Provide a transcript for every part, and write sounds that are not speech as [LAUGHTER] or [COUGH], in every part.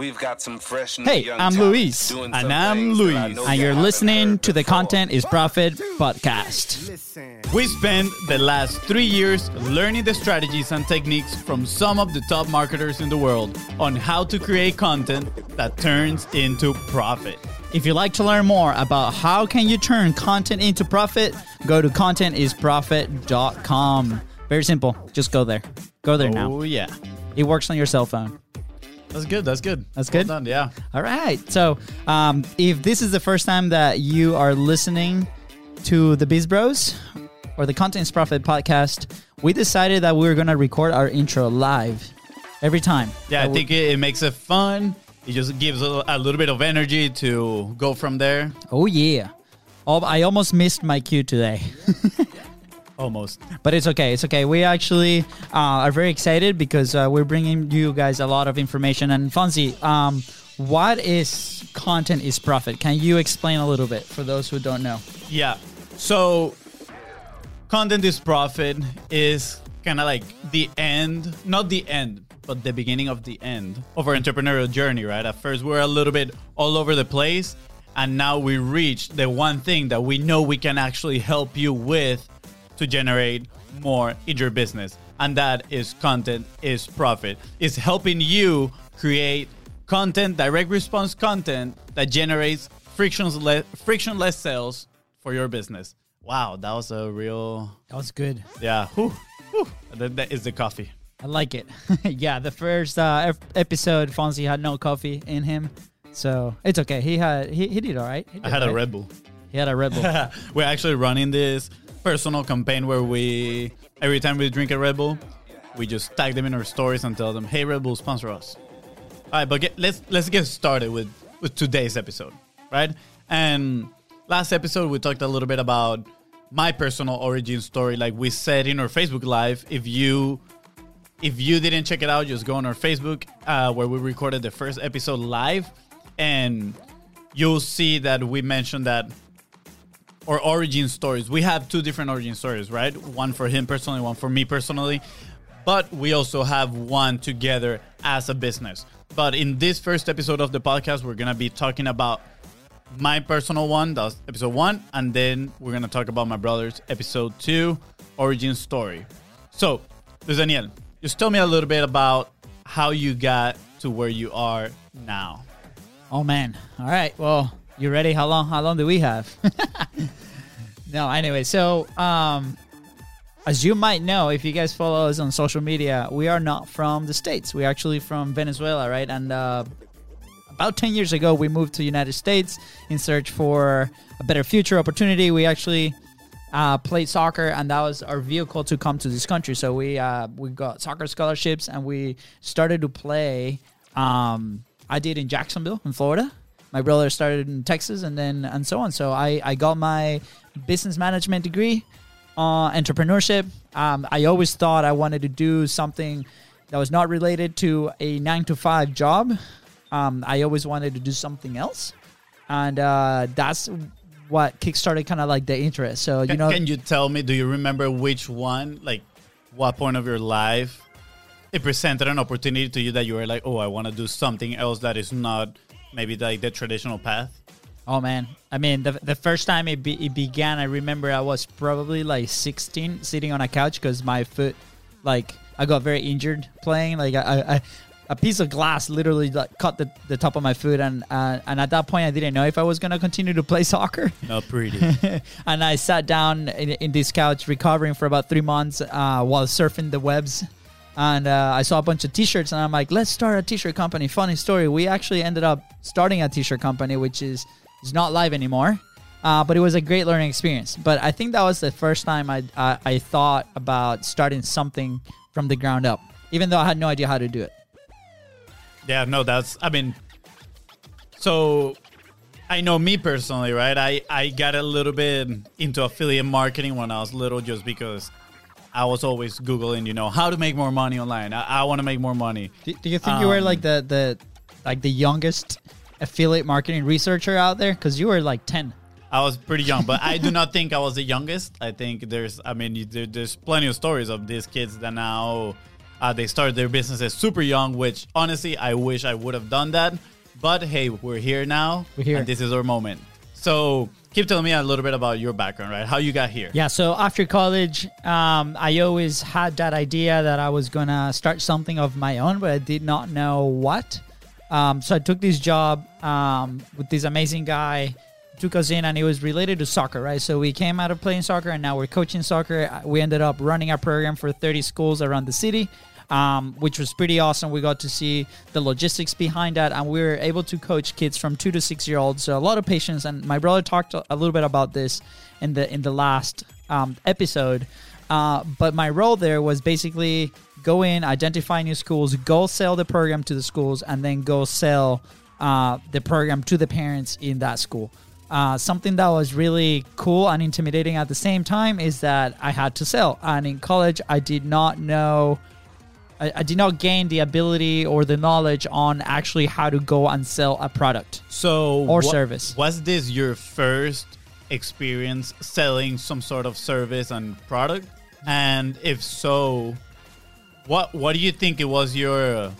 We've got some fresh new Hey, young I'm Luis. And I'm things that I Luis. And you you're listening to the. Content is Profit podcast. We spent the last three years learning the strategies and techniques from some of the top marketers in the world on how to create content that turns into profit. If you'd like to learn more about how can you turn content into profit, go to contentisprofit.com. Very simple. Just go there. Go there now. Oh yeah, It works on your cell phone. That's good. That's good. That's Well good? done, yeah. All right. So, um, if this is the first time that you are listening to the Biz Bros or the Content is Profit podcast, we decided that we were going to record our intro live every time. Yeah, I we- think it, it makes it fun. It just gives a, a little bit of energy to go from there. Oh, yeah. Oh, I almost missed my cue today. [LAUGHS] Almost. But it's okay. It's okay. We actually uh, are very excited because uh, we're bringing you guys a lot of information. And Fonzie, um, what is content is profit? Can you explain a little bit for those who don't know? Yeah. So, content is profit is kind of like the end, not the end, but the beginning of the end of our entrepreneurial journey, right? At first, we're a little bit all over the place, and now we reach the one thing that we know we can actually help you with to generate more in your business. And that is content is profit. It's helping you create content, direct response content that generates frictionless frictionless sales for your business. Wow, that was a real That was good. yeah. Whew, whew. That, that is the coffee. I like it. [LAUGHS] yeah, the first uh, episode, Fonzie had no coffee in him, so it's okay. He had he, he did all right. He I did had a. Red Bull. He had a Red Bull. [LAUGHS] We're actually running this personal campaign where we every time we drink a Red Bull, we just tag them in our stories and tell them, "Hey, Red Bull, sponsor us." All right, but get, let's let's get started with with today's episode, right? And last episode we talked a little bit about my personal origin story, like we said in our Facebook Live. If you if you didn't check it out, just go on our Facebook uh, where we recorded the first episode live, and you'll see that we mentioned that or origin stories. We have two different origin stories, right? One for him personally, one for me personally. But we also have one together as a business. But in this first episode of the podcast, we're gonna be talking about my personal one, that's episode one, and then we're gonna talk about my brother's episode two, origin story. So, Luis Daniel, just tell me a little bit about how you got to where you are now. oh man! All right. Well, you ready? How long? How long do we have? [LAUGHS] no. Anyway, so um, as you might know, if you guys follow us on social media, we are not from the states. We're actually from Venezuela, right? And uh, about 10 years ago we moved to united states in search for a better future opportunity we actually uh, played soccer and that was our vehicle to come to this country so we uh, we got soccer scholarships and we started to play um, i did in jacksonville in florida my brother started in texas and then and so on so i, I got my business management degree uh, entrepreneurship um, i always thought i wanted to do something that was not related to a nine to five job um, I always wanted to do something else, and uh, that's what kickstarted kind of like the interest. So you Can, know, can you tell me? Do you remember which one, like, what point of your life it presented an opportunity to you that you were like, oh, I want to do something else that is not maybe like the traditional path? oh man, I mean the, the first time it, be, it began, I remember I was probably like 16, sitting on a couch because my foot, like I got very injured playing. Like I, I a piece of glass literally like cut the, the top of my foot, and uh, and at that point I didn't know if I was gonna continue to play [LAUGHS] soccer. Not pretty. [LAUGHS] and I sat down in, in this couch recovering for about three months uh, while surfing the webs. And uh, I saw a bunch of T-shirts, and I'm like, "Let's start a T-shirt company." Funny story: we actually ended up starting a T-shirt company, which is is not live anymore, uh, but it was a great learning experience. But I think that was the first time I, I I thought about starting something from the ground up, even though I had no idea how to do it. yeah, no, that's, I mean, so I know me personally, right? I, I got a little bit into affiliate marketing when I was little just because I was always Googling, you know, how to make more money online. I, I want to make more money. Do, do you think you were Um, like the the like the youngest affiliate marketing researcher out there? Because you were like ten. I was pretty young, but I do not [LAUGHS] think I was the youngest. I think there's, I mean, there, there's plenty of stories of these kids that now Uh, they started their businesses super young, which honestly, I wish I would have done that. But hey, we're here now. We're here. And this is our moment. So keep telling me a little bit about your background, right? How you got here. Yeah, so after college, um, I always had that idea that I was gonna start something of my own, but I did not know what. Um, so I took this job um, with this amazing guy. Took us in, and it was related to soccer, right? So we came out of playing soccer, and now we're coaching soccer. We ended up running our program for 30 schools around the city. Um, which was pretty awesome. We got to see the logistics behind that, and we were able to coach kids from two to six year olds. So a lot of patience. And my brother talked a little bit about this in the in the last um, episode. Uh, but my role there was basically go in, identify new schools, go sell the program to the schools, and then go sell uh, the program to the parents in that school. Uh, something that was really cool and intimidating at the same time is that I had to sell. And in college, I did not know, I, I did not gain the ability or the knowledge on actually how to go and sell a product. So Or wha- service. Was this your first experience selling some sort of service and product? And if so, what what do you think it was your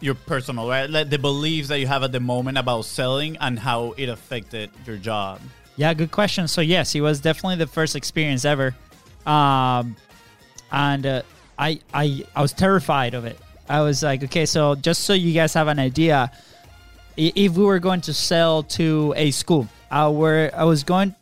your personal right like the beliefs that you have at the moment about selling and how it affected your job? Yeah, good question. So yes, it was definitely the first experience ever, um, and uh, I I I was terrified of it. I was like, okay, so just so you guys have an idea, if we were going to sell to a school, I were I was going,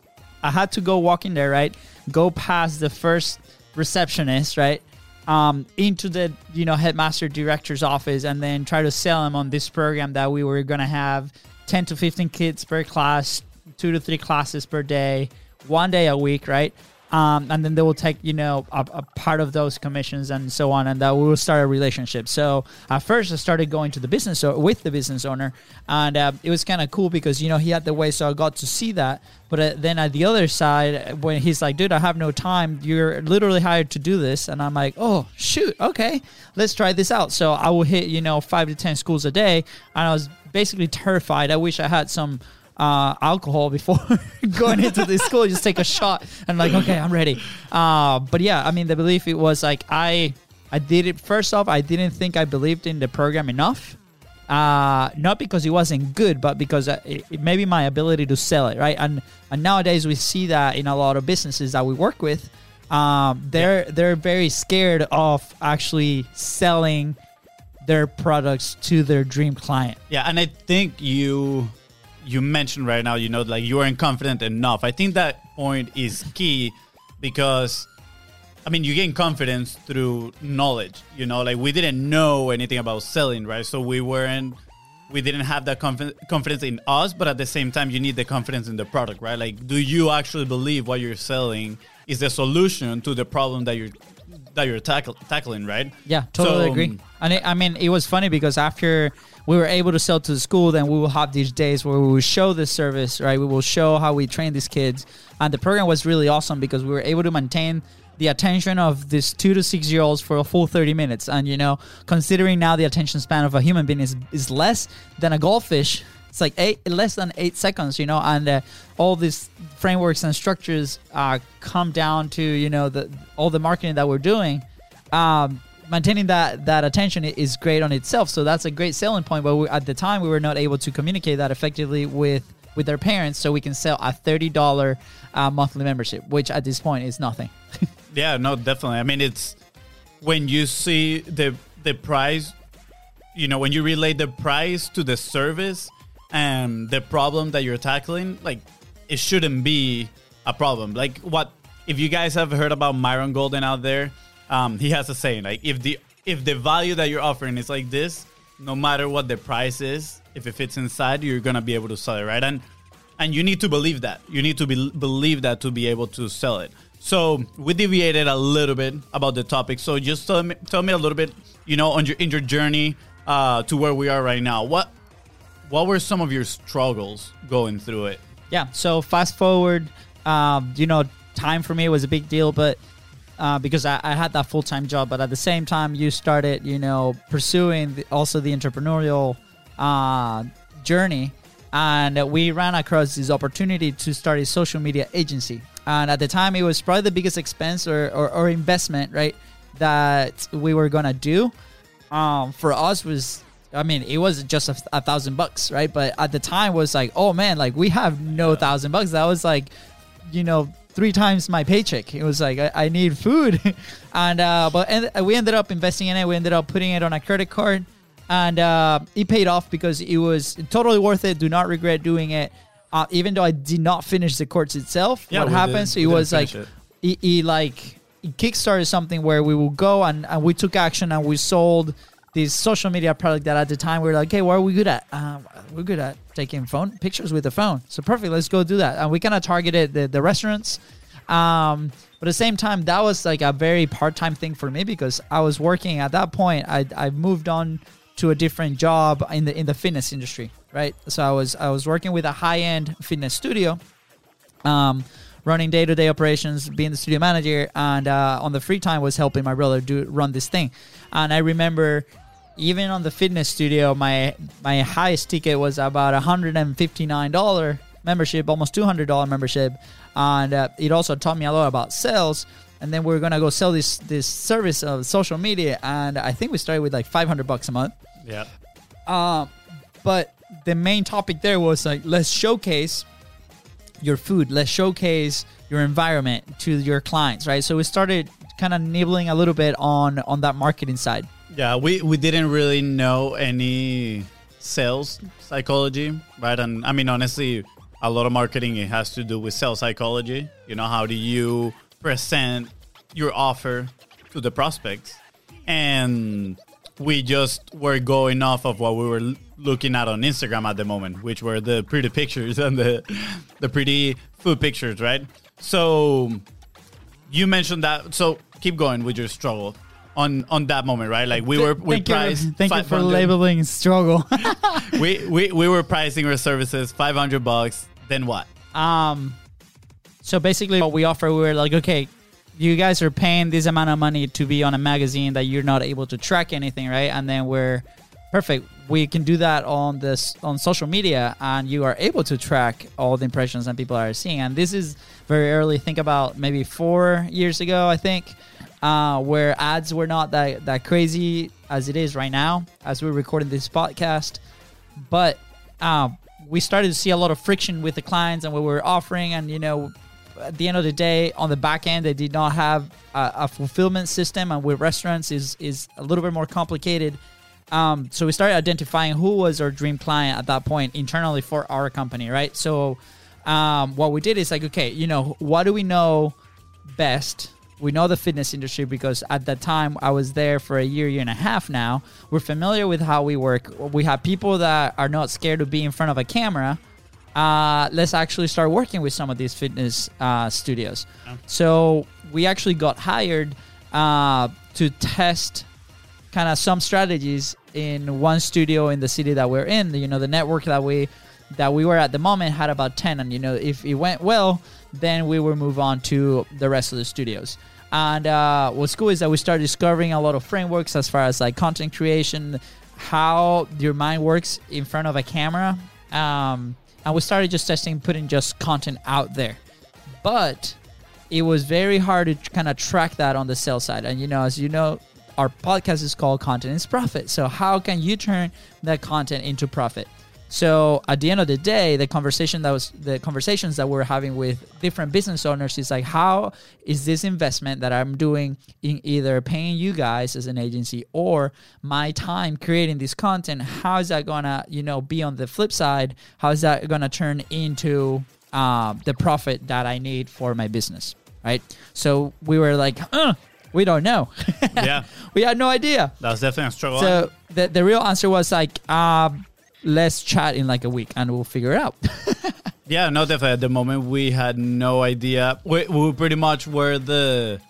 I had to go walk in there, right? Go past the first receptionist, right? Um, into the you know headmaster director's office, and then try to sell him on this program that we were gonna have ten to fifteen kids per class, two to three classes per day, one day a week, right? Um, and then they will take you know a, a part of those commissions and so on, and that we will start a relationship. So at first, I started going to the business o- with the business owner, and uh, it was kind of cool because you know he had the way, so I got to see that. But uh, then at the other side, when he's like, "Dude, I have no time. You're literally hired to do this," and I'm like, "Oh shoot, okay, let's try this out." So I will hit you know five to ten schools a day, and I was basically terrified. I wish I had some uh, alcohol before [LAUGHS] going into the school. Just take a shot and like, okay, I'm ready. Uh, but yeah, I mean, the belief it was like I I did it. First off, I didn't think I believed in the program enough. Uh, not because it wasn't good, but because uh, it, it maybe my ability to sell it, right? And and nowadays we see that in a lot of businesses that we work with, um, they're they're very scared of actually selling their products to their dream client. Yeah, and I think you you mentioned right now, you know, like you weren't confident enough. I think that point is key because I mean, you gain confidence through knowledge. You know, like we didn't know anything about selling, right? So we weren't, we didn't have that confi- confidence in us, but at the same time, you need the confidence in the product, right? Like, do you actually believe what you're selling is the solution to the problem that you're that you're tackle- tackling, right? Yeah, totally So, agree. Um, and it, I mean, it was funny because after we were able to sell to the school, then we will have these days where we will show this service, right? We will show how we train these kids, and the program was really awesome because we were able to maintain the attention of these two to six year olds for a full 30 minutes. And you know considering now the attention span of a human being is, is less than a goldfish it's like eight less than eight seconds you know? And uh, all these frameworks and structures uh, come down to you know the all the marketing that we're doing. Um, maintaining that that attention is great on itself so that's a great selling point but we, at the time we were not able to communicate that effectively with with their parents so we can sell a $30 uh, monthly membership which at this point is nothing [LAUGHS] Yeah, no, definitely. I mean, it's when you see the the price, you know, when you relate the price to the service and the problem that you're tackling, like it shouldn't be a problem. Like what if you guys have heard about Myron Golden out there? Um, he has a saying like if the if the value that you're offering is like this, no matter what the price is, if it fits inside, you're gonna be able to sell it, right? And and you need to believe that. You need to be, believe that to be able to sell it. So we deviated a little bit about the topic. So just tell me, tell me a little bit, you know, on your in your journey uh, to where we are right now. What what were some of your struggles going through it? yeah so fast forward um, you know time for me was a big deal but uh, because I, I had that full-time job but at the same time you started you know pursuing the, also the entrepreneurial uh, journey and we ran across this opportunity to start a social media agency and at the time it was probably the biggest expense or, or, or investment right that we were gonna do um, for us was I mean, it was just a, a, thousand bucks, right? But at the time was like, oh man, like we have no thousand bucks. That was like, you know, three times my paycheck. It was like I, I need food, [LAUGHS] and uh, but and we ended up investing in it. We ended up putting it on a credit card, and uh, it paid off because it was totally worth it. Do not regret doing it. Uh, even though I did not finish the course itself, Yeah, what happens? did- it was like it like it kickstarted something where we will go and, and we took action and we sold this social media product that at the time we were like, hey, what are we good at? Um, we're good at taking phone pictures with the phone. So perfect, let's go do that. And we kind of targeted the, the restaurants. Um, but at the same time, that was like a very part time thing for me because I was working at that point. I I moved on to a different job in the in the fitness industry, right? So I was I was working with a high end fitness studio um, running day to day operations, being the studio manager, and uh, on the free time was helping my brother do run this thing. And I remember even on the fitness studio, my my highest ticket was about hundred and fifty nine dollar membership, almost two hundred dollar membership, and uh, it also taught me a lot about sales. And then we are gonna go sell this this service of social media, and I think we started with like five hundred bucks a month. Yeah. Um, but the main topic there was like let's showcase your food, let's showcase your environment to your clients, right? So we started kind of nibbling a little bit on on that marketing side. Yeah, we, we didn't really know any sales psychology, right? And I mean, honestly, a lot of marketing it has to do with sales psychology. You know, how do you present your offer to the prospects? And we just were going off of what we were looking at on Instagram at the moment, which were the pretty pictures [LAUGHS] and the the pretty food pictures, right? So you mentioned that. So keep going with your struggle on on that moment, right? Like we were we thank priced. you, thank you for labeling struggle. [LAUGHS] we, we we were pricing our services five hundred bucks. Then what? um, so basically, what we offer, we were like, okay, you guys are paying this amount of money to be on a magazine that you're not able to track anything, right? And then we're perfect. We can do that on this on social media, and you are able to track all the impressions that people are seeing. And this is very early. Think about maybe four years ago, I think, uh, where ads were not that that crazy as it is right now, as we're recording this podcast. But um, we started to see a lot of friction with the clients and what we were offering, and you know, at the end of the day, on the back end, they did not have a, a fulfillment system, and with restaurants is is a little bit more complicated. Um, so we started identifying who was our dream client at that point internally for our company, right? So um, what we did is like, okay, you know, what do we know best? We know the fitness industry because at that time I was there for a year, year and a half now. We're familiar with how we work. We have people that are not scared to be in front of a camera. Uh, let's actually start working with some of these fitness uh, studios. So we actually got hired uh, to test kind of some strategies in one studio in the city that we're in. You know, the network that we that we were at the moment had about ten, and you know, if it went well, then we will move on to the rest of the studios. And uh, what's cool is that we started discovering a lot of frameworks as far as like content creation, how your mind works in front of a camera, um, and we started just testing, putting just content out there. But it was very hard to kind of track that on the sales side. And you know, as you know, our podcast is called Content is Profit. So how can you turn that content into profit? So at the end of the day, the conversation that was the conversations that we're having with different business owners is like, how is this investment that I'm doing in either paying you guys as an agency or my time creating this content? How is that gonna, you know, be on the flip side? How is that gonna turn into uh, the profit that I need for my business? Right. So we were like, uh, we don't know. Yeah, [LAUGHS] we had no idea. that was definitely a struggle. So the, the real answer was like, um, let's chat in like a week and we'll figure it out. [LAUGHS] Yeah, no, definitely. At the moment, we had no idea. We, we pretty much were the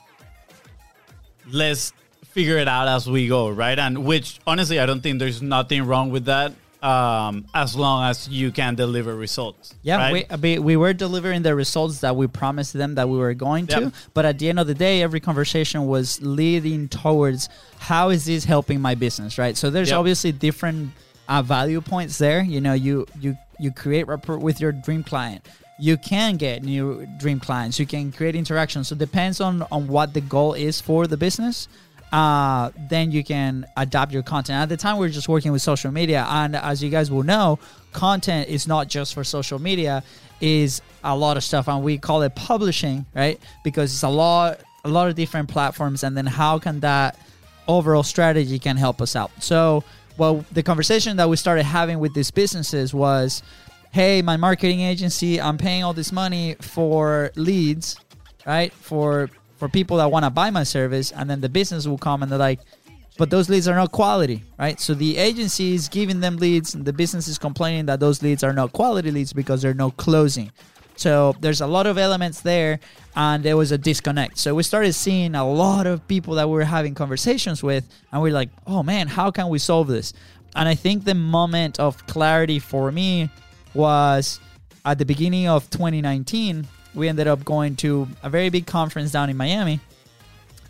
let's figure it out as we go, right? And which, honestly, I don't think there's nothing wrong with that, um, as long as you can deliver results. yeah, right? we, we, we were delivering the results that we promised them that we were going to. Yep. But at the end of the day, every conversation was leading towards how is this helping my business, right? So there's Yep. obviously different uh, value points there. You know, you you you create rapport with your dream client. You can get new dream clients. You can create interactions. So it depends on on what the goal is for the business. uh, then you can adapt your content. At the time, we are just working with social media, and as you guys will know, content is not just for social media; is a lot of stuff, and we call it publishing, right? Because it's a lot, a lot of different platforms, and then how can that overall strategy can help us out? So, well, the conversation that we started having with these businesses was, "Hey, my marketing agency, I'm paying all this money for leads, right? For for people that want to buy my service and then the business will come and they're like but those leads are not quality right so the agency is giving them leads and the business is complaining that those leads are not quality leads because they're no closing so there's a lot of elements there and there was a disconnect. So we started seeing a lot of people that we were having conversations with and we're like oh man how can we solve this? And i think the moment of clarity for me was at the beginning of 2019 we ended up going to a very big conference down in Miami,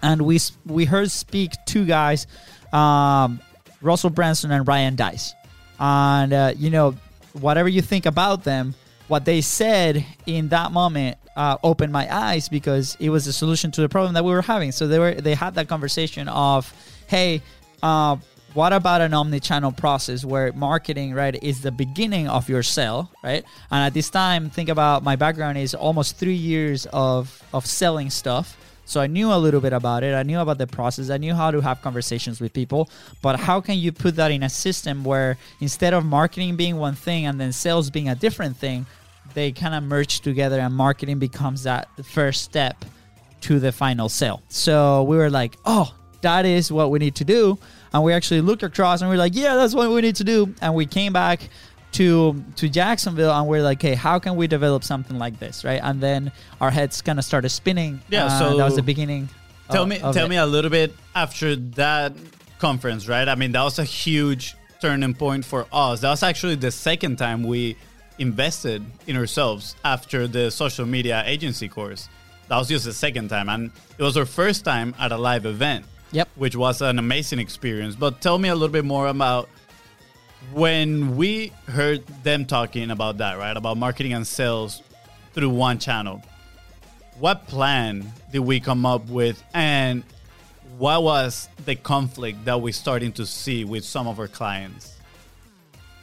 and we we heard speak two guys, um, Russell Brunson and Ryan Deiss, and uh, you know whatever you think about them, what they said in that moment uh, opened my eyes because it was a solution to the problem that we were having. So they were they had that conversation of, hey. Uh, what about an omni-channel process where marketing right is the beginning of your sale right and at this time think about my background is almost three years of of selling stuff so i knew a little bit about it. I knew about the process. I knew how to have conversations with people. But how can you put that in a system where instead of marketing being one thing and then sales being a different thing they kind of merge together and marketing becomes that first step to the final sale? So we were like oh that is what we need to do. And we actually looked across and we are like, yeah, that's what we need to do. And we came back to to Jacksonville and we're like, hey, how can we develop something like this, right? And then our heads kind of started spinning. Yeah, uh, so that was the beginning. Tell of, me, of tell it. me a little bit after that conference, right? I mean, that was a huge turning point for us. That was actually the second time we invested in ourselves after the social media agency course. That was just the second time, and it was our first time at a live event. Yep. Which was an amazing experience. But tell me a little bit more about when we heard them talking about that, right? About marketing and sales through one channel. What plan did we come up with and what was the conflict that we're starting to see with some of our clients?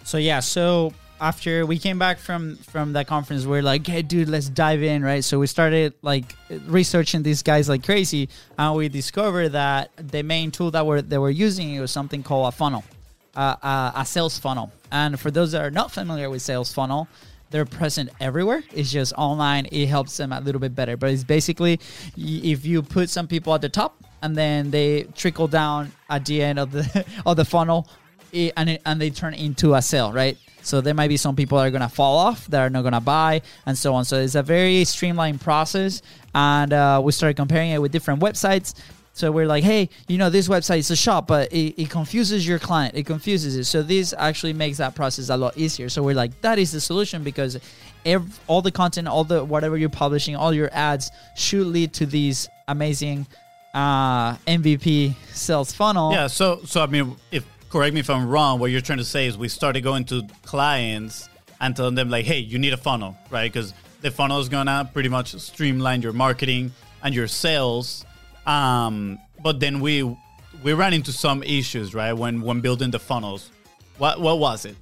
So yeah, so after we came back from from that conference, we are like, "Hey, dude, let's dive in!" Right? So we started like researching these guys like crazy, and we discovered that the main tool that we're they were using was something called a funnel, a sales funnel. And for those that are not familiar with sales funnel, they're present everywhere. It's just online. It helps them a little bit better. But it's basically if you put some people at the top and then they trickle down at the end of the [LAUGHS] of the funnel, it, and it, and they turn into a sale, right? So there might be some people that are gonna fall off, that are not gonna buy, and so on. So it's a very streamlined process, and uh, we started comparing it with different websites. So we're like, hey, you know, this website is a shop, but it, it confuses your client. It confuses it. So this actually makes that process a lot easier. So we're like, that is the solution because every, all the content, all the whatever you're publishing, all your ads should lead to these amazing uh, MVP sales funnel. Yeah, so so I mean, if correct me if I'm wrong. What you're trying to say is we started going to clients and telling them like, hey, you need a funnel, right? Because the funnel is gonna pretty much streamline your marketing and your sales. Um, but then we we ran into some issues, right? When when building the funnels, what what was it?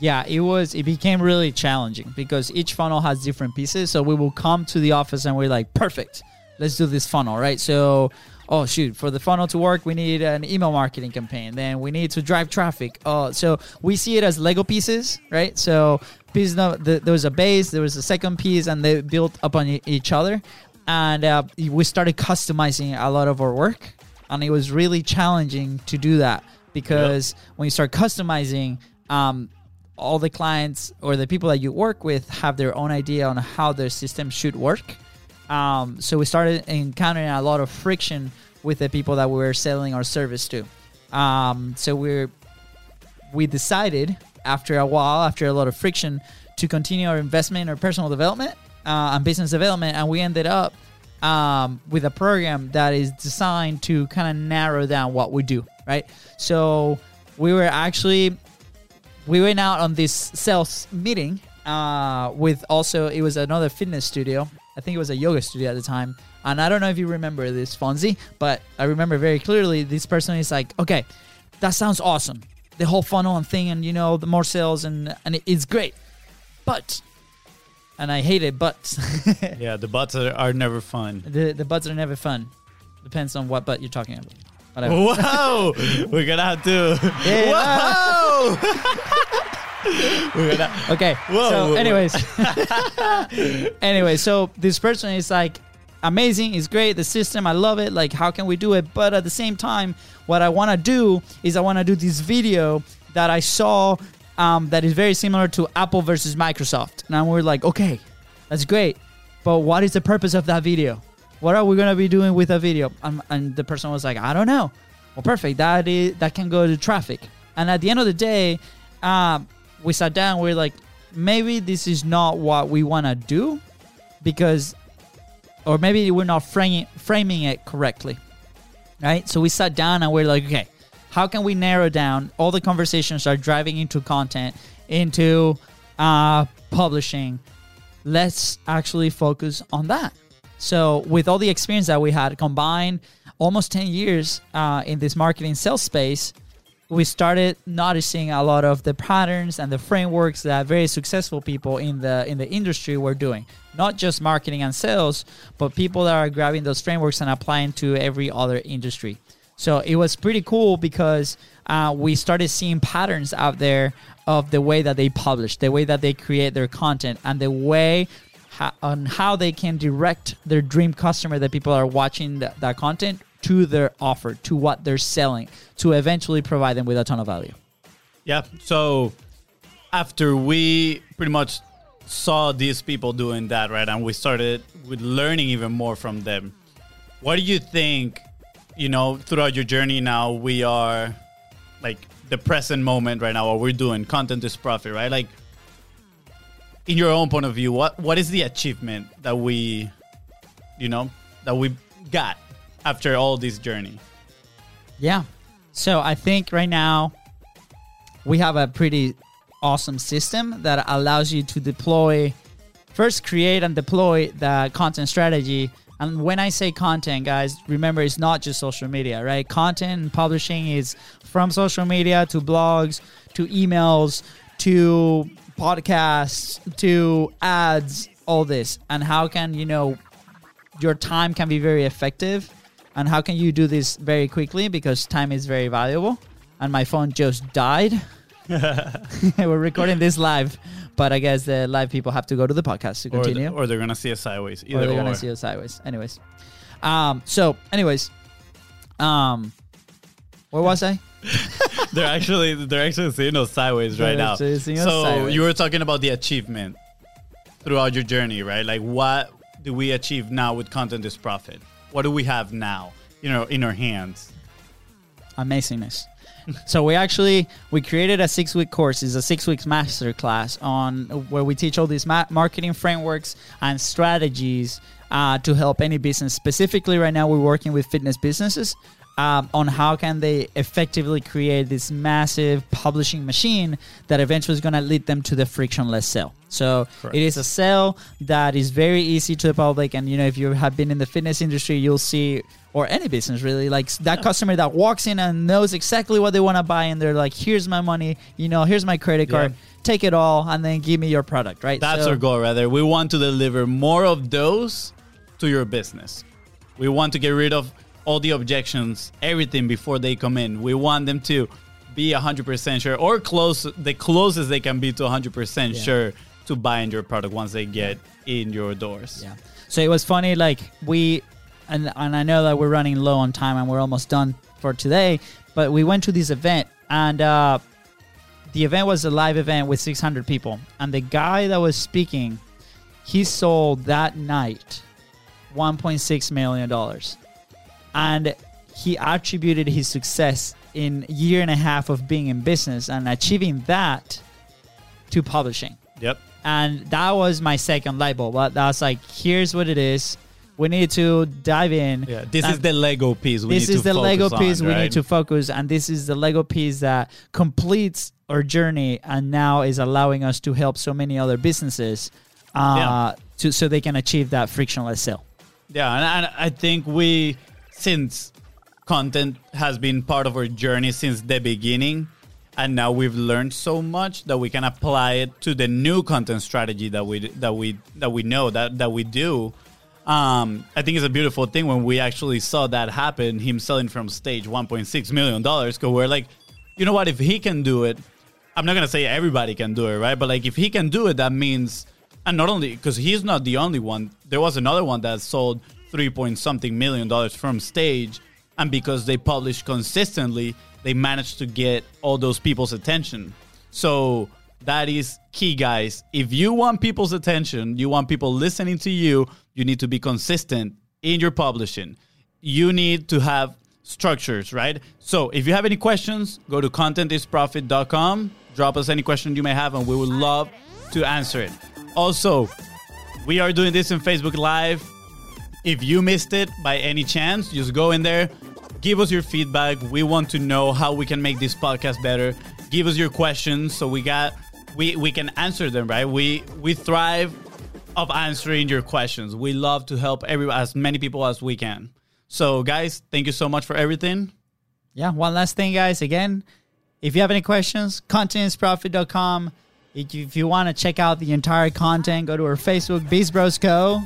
Yeah, it was. It became really challenging because each funnel has different pieces. So we will come to the office and we're like, perfect, let's do this funnel, right? So oh shoot for the funnel to work we need an email marketing campaign then we need to drive traffic oh so we see it as lego pieces right so piece no, the, there was a base there was a second piece and they built upon each other and uh, we started customizing a lot of our work and it was really challenging to do that because yep. when you start customizing um, all the clients or the people that you work with have their own idea on how their system should work um, so we started encountering a lot of friction with the people that we were selling our service to. Um, so we we decided after a while, after a lot of friction, to continue our investment in our personal development uh, and business development, and we ended up um, with a program that is designed to kind of narrow down what we do. Right. So we were actually we went out on this sales meeting uh, with also it was another fitness studio I think it was a yoga studio at the time, And I don't know if you remember this, Fonzie, but I remember very clearly this person is like, okay, that sounds awesome. The whole funnel and thing, and you know, the more sales, and, and it's great. But, and I hate it, but [LAUGHS] Yeah, the butts are, are never fun. the, the buts are never fun. Depends on what butt you're talking about. Whatever. Whoa! We're gonna have to. Yeah. Whoa! [LAUGHS] We're gonna. [LAUGHS] Okay. Whoa, so, anyways, anyway, so this person is like amazing. It's great. The system, I love it. Like, how can we do it? But at the same time, what I want to do is I want to do this video that I saw um, that is very similar to Apple versus Microsoft, and we're like, okay, that's great, but what is the purpose of that video? What are we gonna be doing with a video? Um, and the person was like, I don't know. Well, perfect. That is that can go to traffic. And at the end of the day, um, we sat down. We're like, maybe this is not what we want to do, because, or maybe we're not framing framing it correctly, right? So we sat down and we're like, okay, how can we narrow down all the conversations are driving into content, into uh, publishing? Let's actually focus on that. So, with all the experience that we had combined, almost 10 years uh, in this marketing sales space, we started noticing a lot of the patterns and the frameworks that very successful people in the in the industry were doing. Not just marketing and sales, but people that are grabbing those frameworks and applying to every other industry. So it was pretty cool because uh, we started seeing patterns out there of the way that they publish, the way that they create their content, and the way ho- on how they can direct their dream customer that people are watching th- that content to their offer, to what they're selling, to eventually provide them with a ton of value. Yeah. So after we pretty much saw these people doing that, right, and we started with learning even more from them, what do you think? You know, throughout your journey now, we are like the present moment right now. What we're doing, content is profit, right? Like, in your own point of view, what what is the achievement that we, you know, that we got after all this journey? Yeah. So I think right now we have a pretty awesome system that allows you to deploy, first create and deploy the content strategy. And when I say content, guys, remember it's not just social media, right? Content and publishing is from social media to blogs to emails to podcasts to ads, all this. And how can, you know, your time can be very effective? And how can you do this very quickly? Because time is very valuable. And my phone just died. [LAUGHS] [LAUGHS] We're recording this live but i guess the live people have to go to the podcast to continue or they're gonna see us sideways. or they're gonna see us sideways anyways um so anyways um where was i [LAUGHS] they're actually they're actually seeing us sideways right now. actually seeing us So sideways. you were talking about the achievement throughout your journey, right? Like what do we achieve now with content is profit? What do we have now, you know, in our hands? amazingness. So we actually we created a six week course. It's a six weeks master class on where we teach all these ma- marketing frameworks and strategies uh, to help any business. Specifically, right now we're working with fitness businesses. Um, on how can they effectively create this massive publishing machine that eventually is going to lead them to the frictionless sale. So Correct. it is a sale that is very easy to the public, and you know if you have been in the fitness industry, you'll see, or any business really, like that customer that walks in and knows exactly what they want to buy, and they're like, "Here's my money, you know, here's my credit card, Yeah. take it all, and then give me your product." Right? That's So- our goal, rather. We want to deliver more of those to your business. We want to get rid of all the objections, everything before they come in. We want them to be 100% sure or close the closest they can be to 100% Yeah. sure to buying your product once they get in your doors. Yeah. So it was funny, like we, and and I know that we're running low on time and we're almost done for today, but we went to this event and uh, the event was a live event with 600 people, and the guy that was speaking, he sold that night 1.6 million dollars, and he attributed his success in year and a half of being in business and achieving that to publishing Yep. and that was my second light bulb. But that's like, here's what it is. We need to dive in. Yeah. This And is the Lego piece. We this need is to the Lego piece on, we right? need to focus, and this is the Lego piece that completes our journey, and now is allowing us to help so many other businesses, uh, Yeah. to so they can achieve that frictionless sale. Yeah, and, I think we, since content has been part of our journey since the beginning, and now we've learned so much that we can apply it to the new content strategy that we that we that we know that that we do. Um, I think it's a beautiful thing when we actually saw that happen. Him selling from stage 1.6 million dollars. Because we're like, you know what? If he can do it, I'm not gonna say everybody can do it, right? But like, if he can do it, that means, and not only because he's not the only one. There was another one that sold three point something million dollars from stage, and because they published consistently, they managed to get all those people's attention. So that is key, guys. If you want people's attention, you want people listening to you, you need to be consistent in your publishing. You need to have structures, right? So if you have any questions, go to contentisprofit.com, drop us any question you may have, and we would love to answer it. Also, we are doing this in Facebook Live. If you missed it by any chance, just go in there, give us your feedback. We want to know how we can make this podcast better. Give us your questions so we got we we can answer them, right? We we thrive of answering your questions. We love to help every as many people as we can. So guys, thank you so much for everything. Yeah, one last thing, guys. Again, if you have any questions, contentisprofit.com. If you, if you want to check out the entire content, go to our Facebook, Beast Bros Co.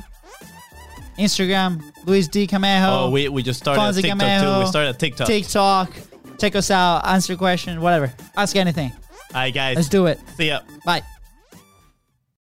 Instagram, Luis D. Camejo. Oh, we, we just started Fonzie TikTok Camejo, too. We started TikTok. TikTok. Check us out. Answer questions, whatever. Ask anything. All right, guys. Let's do it. See ya. Bye.